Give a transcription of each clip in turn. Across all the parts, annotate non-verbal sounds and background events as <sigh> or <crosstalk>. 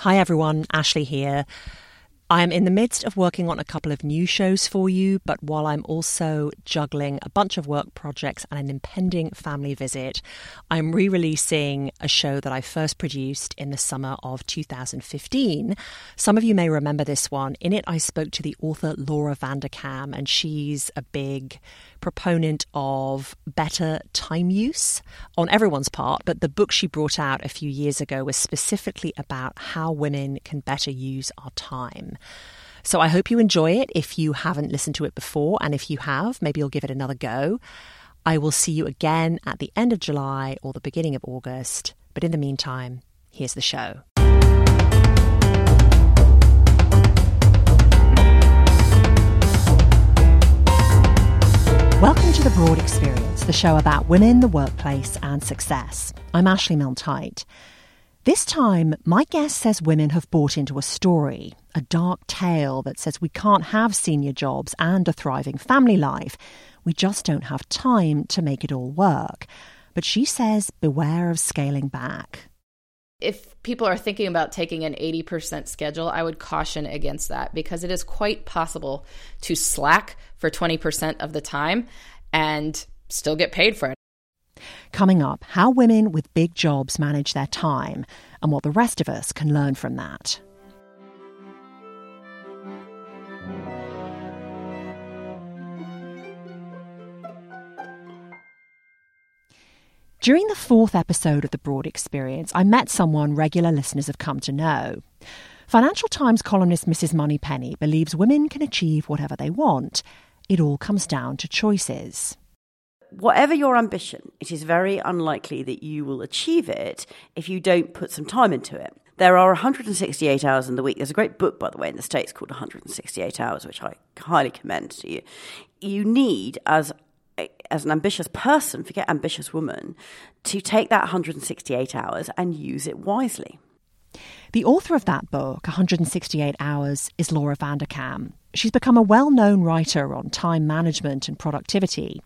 Hi everyone, Ashley here. I am in the midst of working on a couple of new shows for you, but while I'm also juggling a bunch of work projects and an impending family visit, I'm re releasing a show that I first produced in the summer of 2015. Some of you may remember this one. In it, I spoke to the author Laura Vanderkam, and she's a big proponent of better time use on everyone's part, but the book she brought out a few years ago was specifically about how women can better use our time. So I hope you enjoy it if you haven't listened to it before, and if you have, maybe you'll give it another go. I will see you again at the end of July or the beginning of August. But in the meantime, here's the show. Welcome to The Broad Experience, the show about women, the workplace, and success. I'm Ashley Milne-Tyte. This time, my guest says women have bought into a story, a dark tale that says we can't have senior jobs and a thriving family life. We just don't have time to make it all work. But she says beware of scaling back. If people are thinking about taking an 80% schedule, I would caution against that because it is quite possible to slack for 20% of the time and still get paid for it. Coming up, how women with big jobs manage their time and what the rest of us can learn from that. During the fourth episode of The Broad Experience, I met someone regular listeners have come to know. Financial Times columnist Mrs. Moneypenny believes women can achieve whatever they want. It all comes down to choices. Whatever your ambition, it is very unlikely that you will achieve it if you don't put some time into it. There are 168 hours in the week. There's a great book, by the way, in the States called 168 Hours, which I highly commend to you. You need, as as an ambitious person, forget ambitious woman, to take that 168 hours and use it wisely. The author of that book, 168 Hours, is Laura Vanderkam. She's become a well known writer on time management and productivity.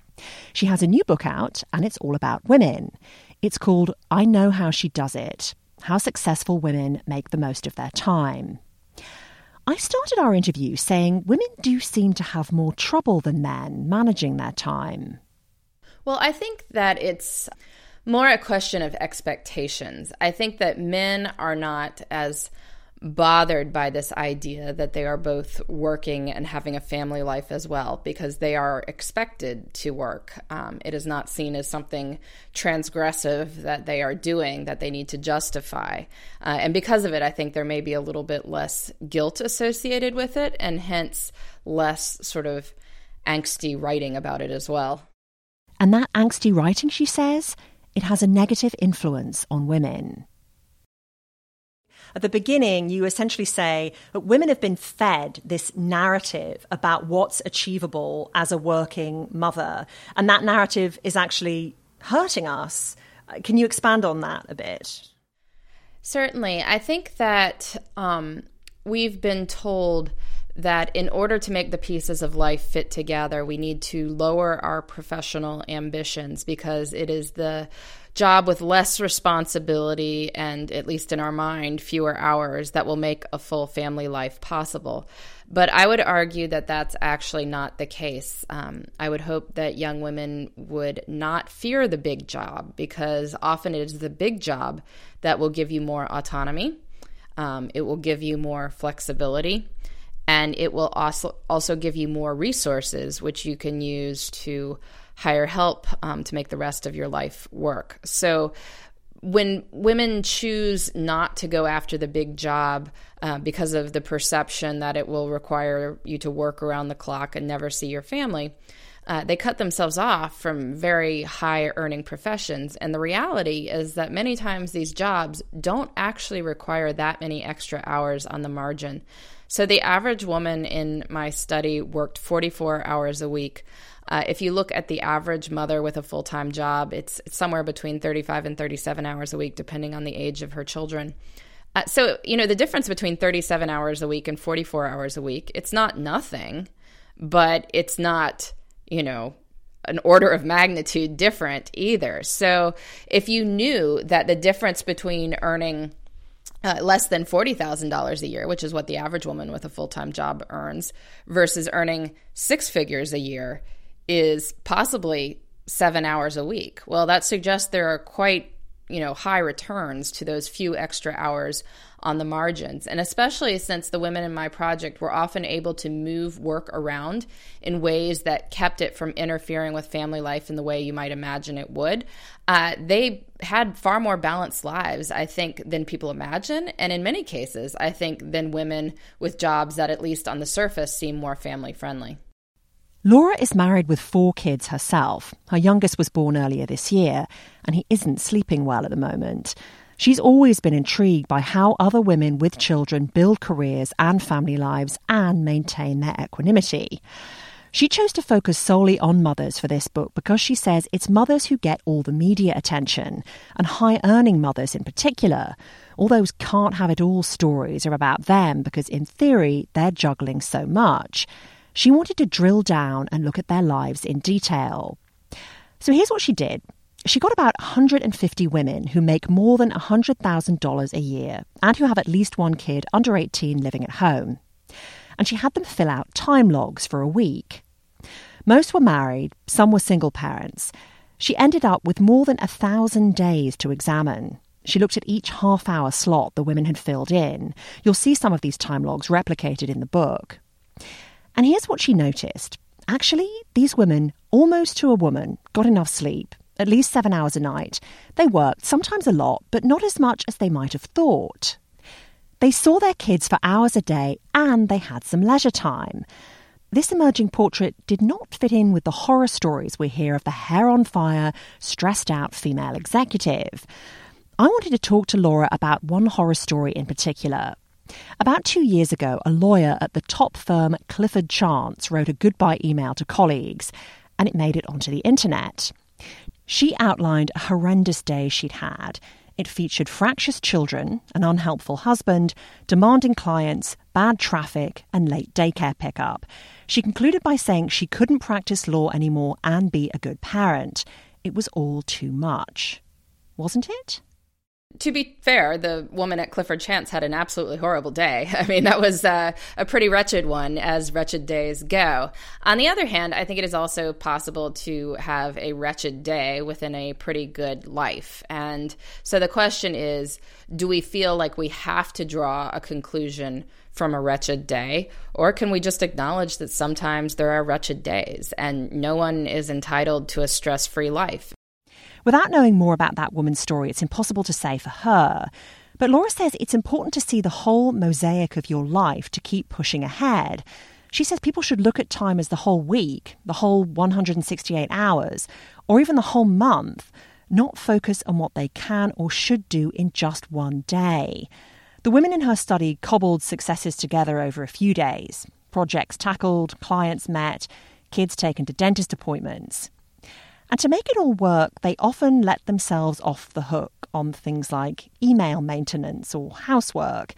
She has a new book out, and it's all about women. It's called I Know How She Does It How Successful Women Make the Most of Their Time. I started our interview saying women do seem to have more trouble than men managing their time. Well, I think that it's more a question of expectations. I think that men are not as bothered by this idea that they are both working and having a family life as well because they are expected to work. Um, it is not seen as something transgressive that they are doing that they need to justify. Uh, and because of it, I think there may be a little bit less guilt associated with it and hence less sort of angsty writing about it as well. And that angsty writing, she says, it has a negative influence on women. At the beginning, you essentially say that women have been fed this narrative about what's achievable as a working mother, and that narrative is actually hurting us. Can you expand on that a bit? Certainly. I think that um, we've been told that in order to make the pieces of life fit together, we need to lower our professional ambitions because it is the job with less responsibility and, at least in our mind, fewer hours that will make a full family life possible. But I would argue that that's actually not the case. Um, I would hope that young women would not fear the big job because often it is the big job that will give you more autonomy. Um, it will give you more flexibility and it will also also give you more resources which you can use to hire help um, to make the rest of your life work so when women choose not to go after the big job uh, because of the perception that it will require you to work around the clock and never see your family uh, they cut themselves off from very high earning professions. And the reality is that many times these jobs don't actually require that many extra hours on the margin. So the average woman in my study worked 44 hours a week. Uh, if you look at the average mother with a full time job, it's, somewhere between 35 and 37 hours a week, depending on the age of her children. Uh, so, you know, the difference between 37 hours a week and 44 hours a week, it's not nothing, but it's not, you know, an order of magnitude different either. So, if you knew that the difference between earning uh, less than $40,000 a year, which is what the average woman with a full time job earns, versus earning six figures a year, is possibly seven hours a week. Well, that suggests there are quite you know high returns to those few extra hours on the margins. And especially since the women in my project were often able to move work around in ways that kept it from interfering with family life in the way you might imagine it would uh, they had far more balanced lives i think than people imagine. And in many cases i think than women with jobs that at least on the surface seem more family friendly Laura is married with four kids herself. Her youngest was born earlier this year, and he isn't sleeping well at the moment. She's always been intrigued by how other women with children build careers and family lives and maintain their equanimity. She chose to focus solely on mothers for this book because she says it's mothers who get all the media attention, and high earning mothers in particular. All those can't have it all stories are about them because, in theory, they're juggling so much. She wanted to drill down and look at their lives in detail. So here's what she did. She got about 150 women who make more than $100,000 a year and who have at least one kid under 18 living at home. And she had them fill out time logs for a week. Most were married, some were single parents. She ended up with more than a thousand days to examine. She looked at each half hour slot the women had filled in. You'll see some of these time logs replicated in the book. And here's what she noticed. Actually, these women, almost to a woman, got enough sleep, at least seven hours a night. They worked, sometimes a lot, but not as much as they might have thought. They saw their kids for hours a day and they had some leisure time. This emerging portrait did not fit in with the horror stories we hear of the hair on fire, stressed out female executive. I wanted to talk to Laura about one horror story in particular, about two years ago, a lawyer at the top firm Clifford Chance wrote a goodbye email to colleagues, and it made it onto the internet. She outlined a horrendous day she'd had. It featured fractious children, an unhelpful husband, demanding clients, bad traffic, and late daycare pickup. She concluded by saying she couldn't practice law anymore and be a good parent. It was all too much. Wasn't it? To be fair, the woman at Clifford Chance had an absolutely horrible day. <laughs> I mean, that was uh, a pretty wretched one, as wretched days go. On the other hand, I think it is also possible to have a wretched day within a pretty good life. And so the question is do we feel like we have to draw a conclusion from a wretched day? Or can we just acknowledge that sometimes there are wretched days and no one is entitled to a stress free life? Without knowing more about that woman's story, it's impossible to say for her. But Laura says it's important to see the whole mosaic of your life to keep pushing ahead. She says people should look at time as the whole week, the whole 168 hours, or even the whole month, not focus on what they can or should do in just one day. The women in her study cobbled successes together over a few days projects tackled, clients met, kids taken to dentist appointments. And to make it all work, they often let themselves off the hook on things like email maintenance or housework.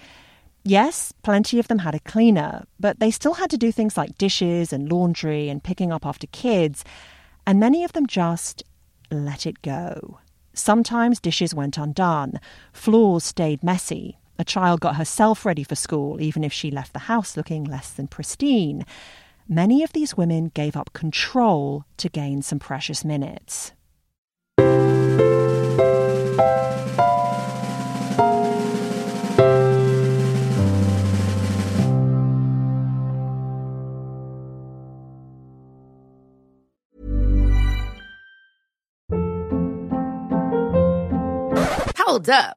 Yes, plenty of them had a cleaner, but they still had to do things like dishes and laundry and picking up after kids, and many of them just let it go. Sometimes dishes went undone, floors stayed messy, a child got herself ready for school even if she left the house looking less than pristine many of these women gave up control to gain some precious minutes. Hold up.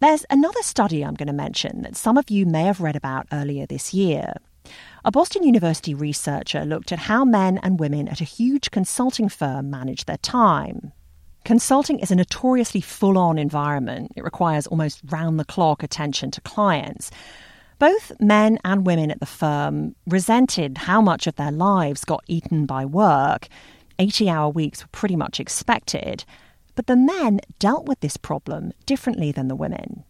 There's another study I'm going to mention that some of you may have read about earlier this year. A Boston University researcher looked at how men and women at a huge consulting firm manage their time. Consulting is a notoriously full on environment. It requires almost round the clock attention to clients. Both men and women at the firm resented how much of their lives got eaten by work. 80 hour weeks were pretty much expected. But the men dealt with this problem differently than the women.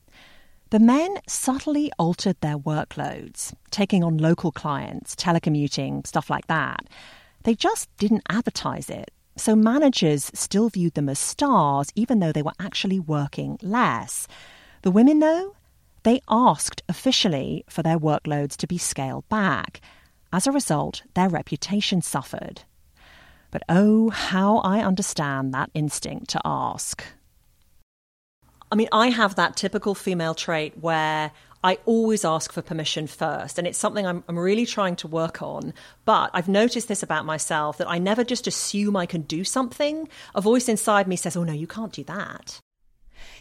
The men subtly altered their workloads, taking on local clients, telecommuting, stuff like that. They just didn't advertise it. So managers still viewed them as stars, even though they were actually working less. The women, though, they asked officially for their workloads to be scaled back. As a result, their reputation suffered. But oh, how I understand that instinct to ask. I mean, I have that typical female trait where I always ask for permission first, and it's something I'm, I'm, really trying to work on. But I've noticed this about myself that I never just assume I can do something. A voice inside me says, Oh, no, you can't do that.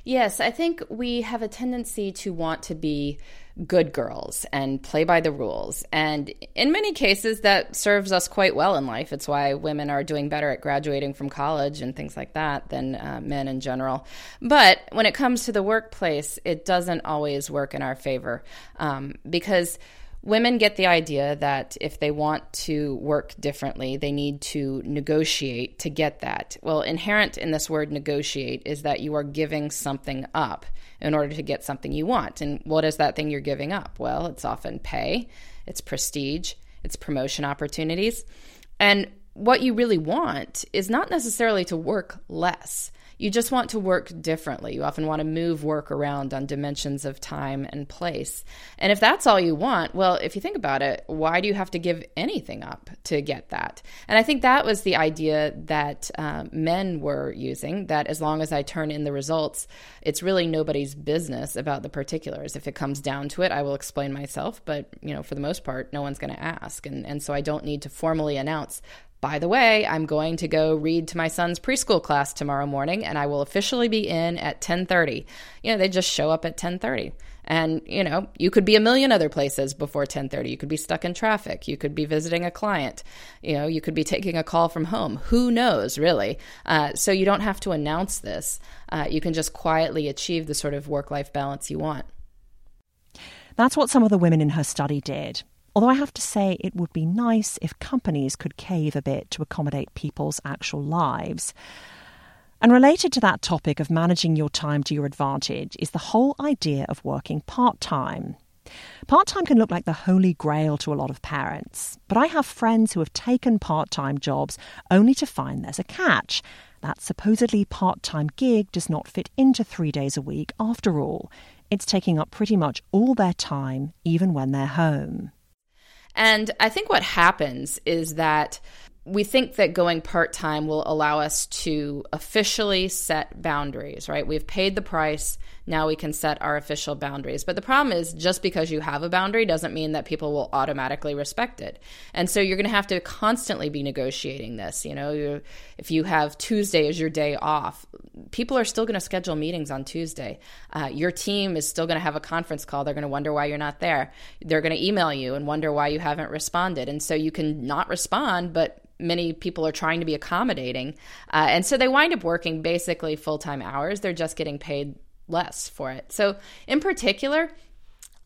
Yes, I think we have a tendency to want to be good girls and play by the rules. And in many cases, that serves us quite well in life. It's why women are doing better at graduating from college and things like that than uh, men in general. But when it comes to the workplace, it doesn't always work in our favor um, because women get the idea that if they want to work differently, they need to negotiate to get that. Well, inherent in this word negotiate is that you are giving something up in order to get something you want. And what is that thing you're giving up? Well, it's often pay, it's prestige, it's promotion opportunities. And what you really want is not necessarily to work less. You just want to work differently. You often want to move work around on dimensions of time and place. And if that's all you want, well, if you think about it, why do you have to give anything up to get that? And I think that was the idea that uh, men were using that as long as I turn in the results, it's really nobody's business about the particulars. If it comes down to it, I will explain myself, but you know, for the most part, no one's going to ask. And, and so I don't need to formally announce by the way, I'm going to go read to my son's preschool class tomorrow morning and I will officially be in at 10:30. You know, they just show up at 10:30. And, you know, you could be a million other places before 10:30. You could be stuck in traffic, you could be visiting a client, you know, you could be taking a call from home. Who knows, really? Uh, so you don't have to announce this. Uh, you can just quietly achieve the sort of work-life balance you want. That's what some of the women in her study did. Although I have to say, it would be nice if companies could cave a bit to accommodate people's actual lives. And related to that topic of managing your time to your advantage is the whole idea of working part time. Part time can look like the holy grail to a lot of parents, but I have friends who have taken part time jobs only to find there's a catch. That supposedly part time gig does not fit into three days a week after all. It's taking up pretty much all their time, even when they're home. And I think what happens is that we think that going part time will allow us to officially set boundaries, right? We've paid the price. Now we can set our official boundaries. But the problem is just because you have a boundary doesn't mean that people will automatically respect it. And so you're going to have to constantly be negotiating this. You know, if you have Tuesday as your day off, people are still going to schedule meetings on Tuesday. Uh, your team is still going to have a conference call. They're going to wonder why you're not there. They're going to email you and wonder why you haven't responded. And so you can not respond, but many people are trying to be accommodating. Uh, and so they wind up working basically full time hours. They're just getting paid less for it. So, in particular,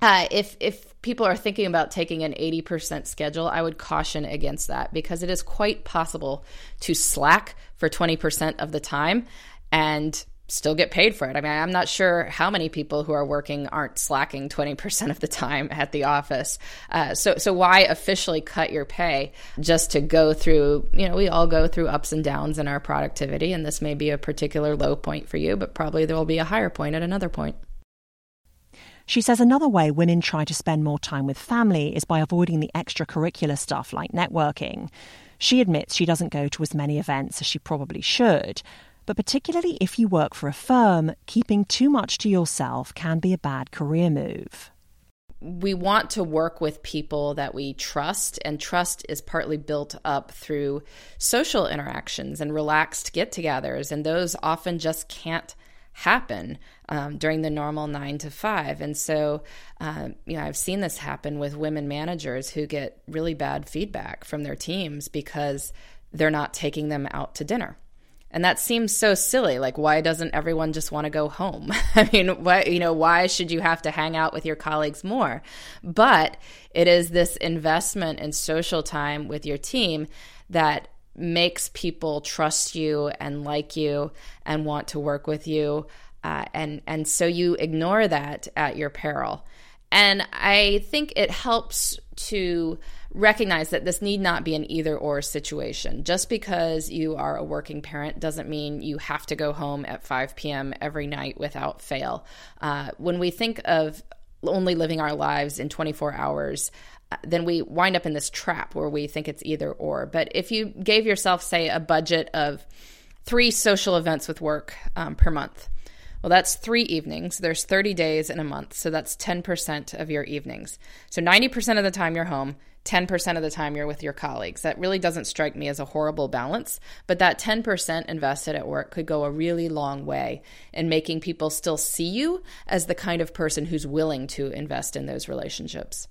uh, if if people are thinking about taking an 80% schedule, I would caution against that because it is quite possible to slack for 20% of the time and still get paid for it. I mean, I'm not sure how many people who are working aren't slacking 20% of the time at the office. Uh, so, so why officially cut your pay just to go through, you know, we all go through ups and downs in our productivity, and this may be a particular low point for you, but probably there will be a higher point at another point. She says another way women try to spend more time with family is by avoiding the extracurricular stuff like networking. She admits she doesn't go to as many events as she probably should, but particularly if you work for a firm, keeping too much to yourself can be a bad career move. We want to work with people that we trust, and trust is partly built up through social interactions and relaxed get togethers, and those often just can't happen um, during the normal nine to five. And so, uh, you know, I've seen this happen with women managers who get really bad feedback from their teams because they're not taking them out to dinner. And that seems so silly. Like, why doesn't everyone just want to go home? <laughs> I mean, why, you know, why should you have to hang out with your colleagues more? But it is this investment in social time with your team that makes people trust you and like you and want to work with you. Uh, and, and so you ignore that at your peril. And I think it helps to recognize that this need not be an either or situation. Just because you are a working parent doesn't mean you have to go home at 5 p.m. every night without fail. Uh, when we think of only living our lives in 24 hours, uh, then we wind up in this trap where we think it's either or. But if you gave yourself, say, a budget of three social events with work um, per month, well, that's three evenings. There's 30 days in a month. So that's 10% of your evenings. So 90% of the time you're home, 10% of the time you're with your colleagues. That really doesn't strike me as a horrible balance, but that 10% invested at work could go a really long way in making people still see you as the kind of person who's willing to invest in those relationships.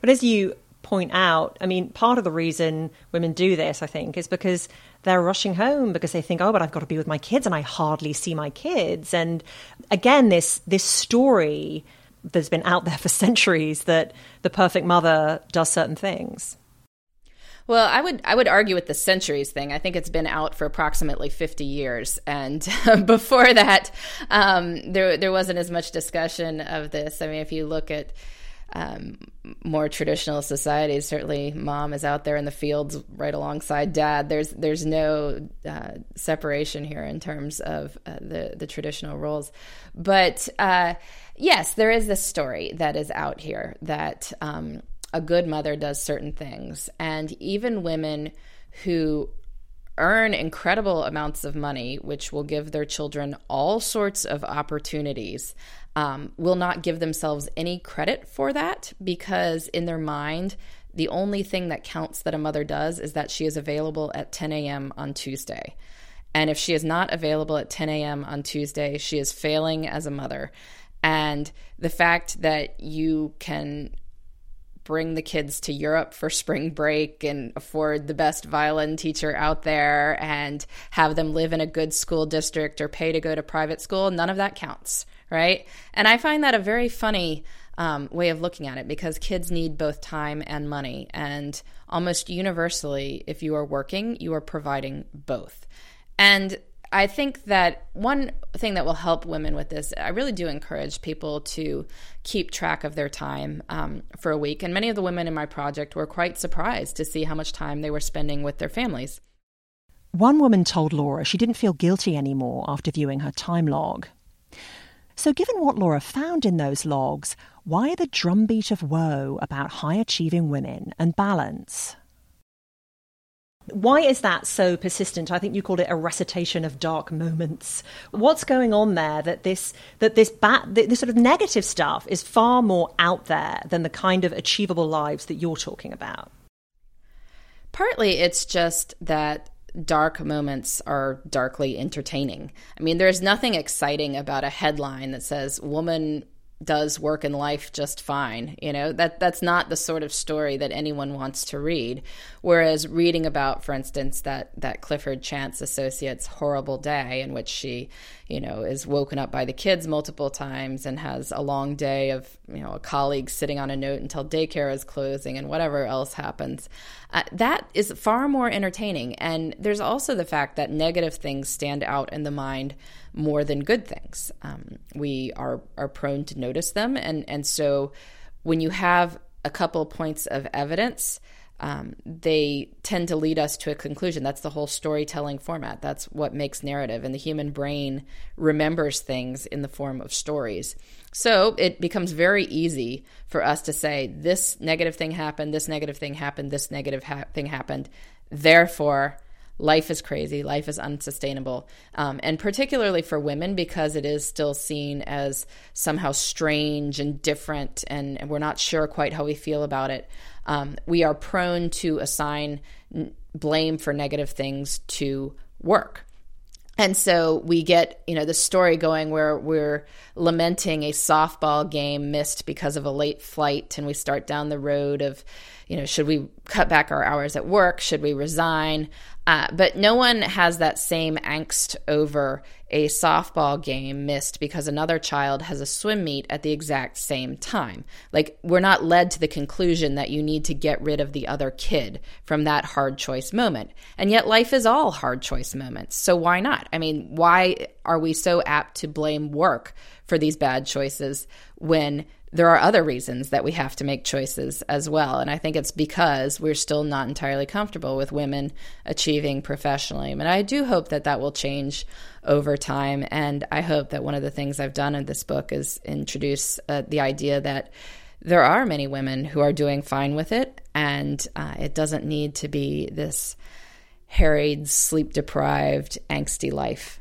But as you point out, I mean, part of the reason women do this, I think, is because they're rushing home because they think, oh, but I've got to be with my kids and I hardly see my kids. And again, this this story that's been out there <laughs> for centuries that the perfect mother does certain things. Well, I would I would argue with the centuries thing. I think it's been out for approximately fifty years, and <laughs> before that, um, there there wasn't as much discussion of this. I mean, if you look at um, more traditional societies, certainly mom is out there in the fields right alongside dad. There's there's no uh, separation here in terms of uh, the the traditional roles, but uh, yes, there is this story that is out here that um, a good mother does certain things, and even women who earn incredible amounts of money, which will give their children all sorts of opportunities, um, will not give themselves any credit for that because, in their mind, the only thing that counts that a mother does is that she is available at 10 a.m. on Tuesday. And if she is not available at 10 a.m. on Tuesday, she is failing as a mother. And the fact that you can bring the kids to Europe for spring break and afford the best violin teacher out there and have them live in a good school district or pay to go to private school, none of that counts, right? And I find that a very funny um, way of looking at it because kids need both time and money. And almost universally, if you are working, you are providing both. And I think that one thing that will help women with this, I really do encourage people to keep track of their time um, for a week. And many of the women in my project were quite surprised to see how much time they were spending with their families. One woman told Laura she didn't feel guilty anymore after viewing her time log. So, given what Laura found in those logs, why the drumbeat of woe about high achieving women and balance? Why is that so persistent? I think you called it a recitation of dark moments. What's going on there that this that this bat this sort of negative stuff is far more out there than the kind of achievable lives that you're talking about? Partly it's just that dark moments are darkly entertaining. I mean, there's nothing exciting about a headline that says woman does work in life just fine. You know, that that's not the sort of story that anyone wants to read. Whereas reading about, for instance, that that Clifford Chance associate's horrible day in which she, you know, is woken up by the kids multiple times and has a long day of, you know, a colleague sitting on a note until daycare is closing and whatever else happens. Uh, that is far more entertaining. And there's also the fact that negative things stand out in the mind more than good things. Um, we are, are prone to notice them. And, and so when you have a couple points of evidence, um, they tend to lead us to a conclusion. That's the whole storytelling format. That's what makes narrative. And the human brain remembers things in the form of stories. So it becomes very easy for us to say, this negative thing happened, this negative thing happened, this negative ha- thing happened. Therefore, life is crazy, life is unsustainable. Um, and particularly for women, because it is still seen as somehow strange and different, and, we're not sure quite how we feel about it um, we are prone to assign blame for negative things to work. And so we get, you know, the story going where we're lamenting a softball game missed because of a late flight, and we start down the road of, you know, should we cut back our hours at work? Should we resign? Uh, but no one has that same angst over a softball game missed because another child has a swim meet at the exact same time. Like, we're not led to the conclusion that you need to get rid of the other kid from that hard choice moment. And yet, life is all hard choice moments. So, why not? I mean, why are we so apt to blame work for these bad choices when there are other reasons that we have to make choices as well. And I think it's because we're still not entirely comfortable with women achieving professionally. And I do hope that that will change over time. And I hope that one of the things I've done in this book is introduce uh, the idea that there are many women who are doing fine with it. And uh, it doesn't need to be this harried, sleep deprived, angsty life.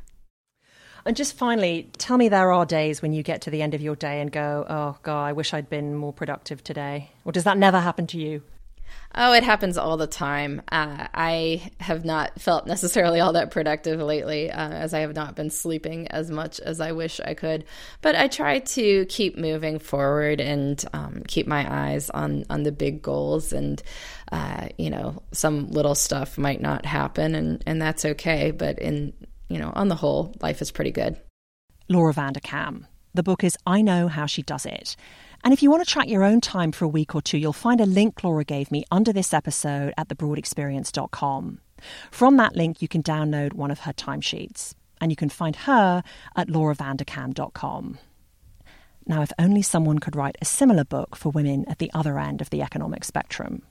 And just finally, tell me there are days when you get to the end of your day and go, oh, God, I wish I'd been more productive today. Or does that never happen to you? Oh, it happens all the time. Uh, I have not felt necessarily all that productive lately, uh, as I have not been sleeping as much as I wish I could. But I try to keep moving forward and um, keep my eyes on on the big goals. And uh, you know, some little stuff might not happen, and and that's okay. But in you know, on the whole, life is pretty good. Laura Vanderkam. The book is I Know How She Does It. And if you want to track your own time for a week or two, you'll find a link Laura gave me under this episode at thebroadexperience.com. From that link, you can download one of her timesheets, and you can find her at lauravanderkam.com. Now, if only someone could write a similar book for women at the other end of the economic spectrum.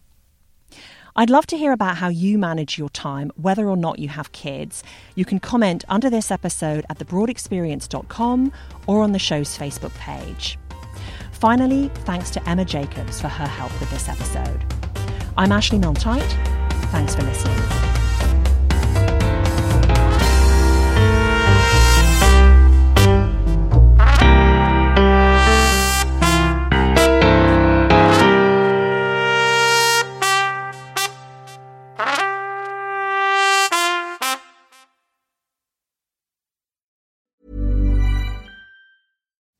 I'd love to hear about how you manage your time, whether or not you have kids. You can comment under this episode at thebroadexperience.com or on the show's Facebook page. Finally, thanks to Emma Jacobs for her help with this episode. I'm Ashley Milne Thanks for listening.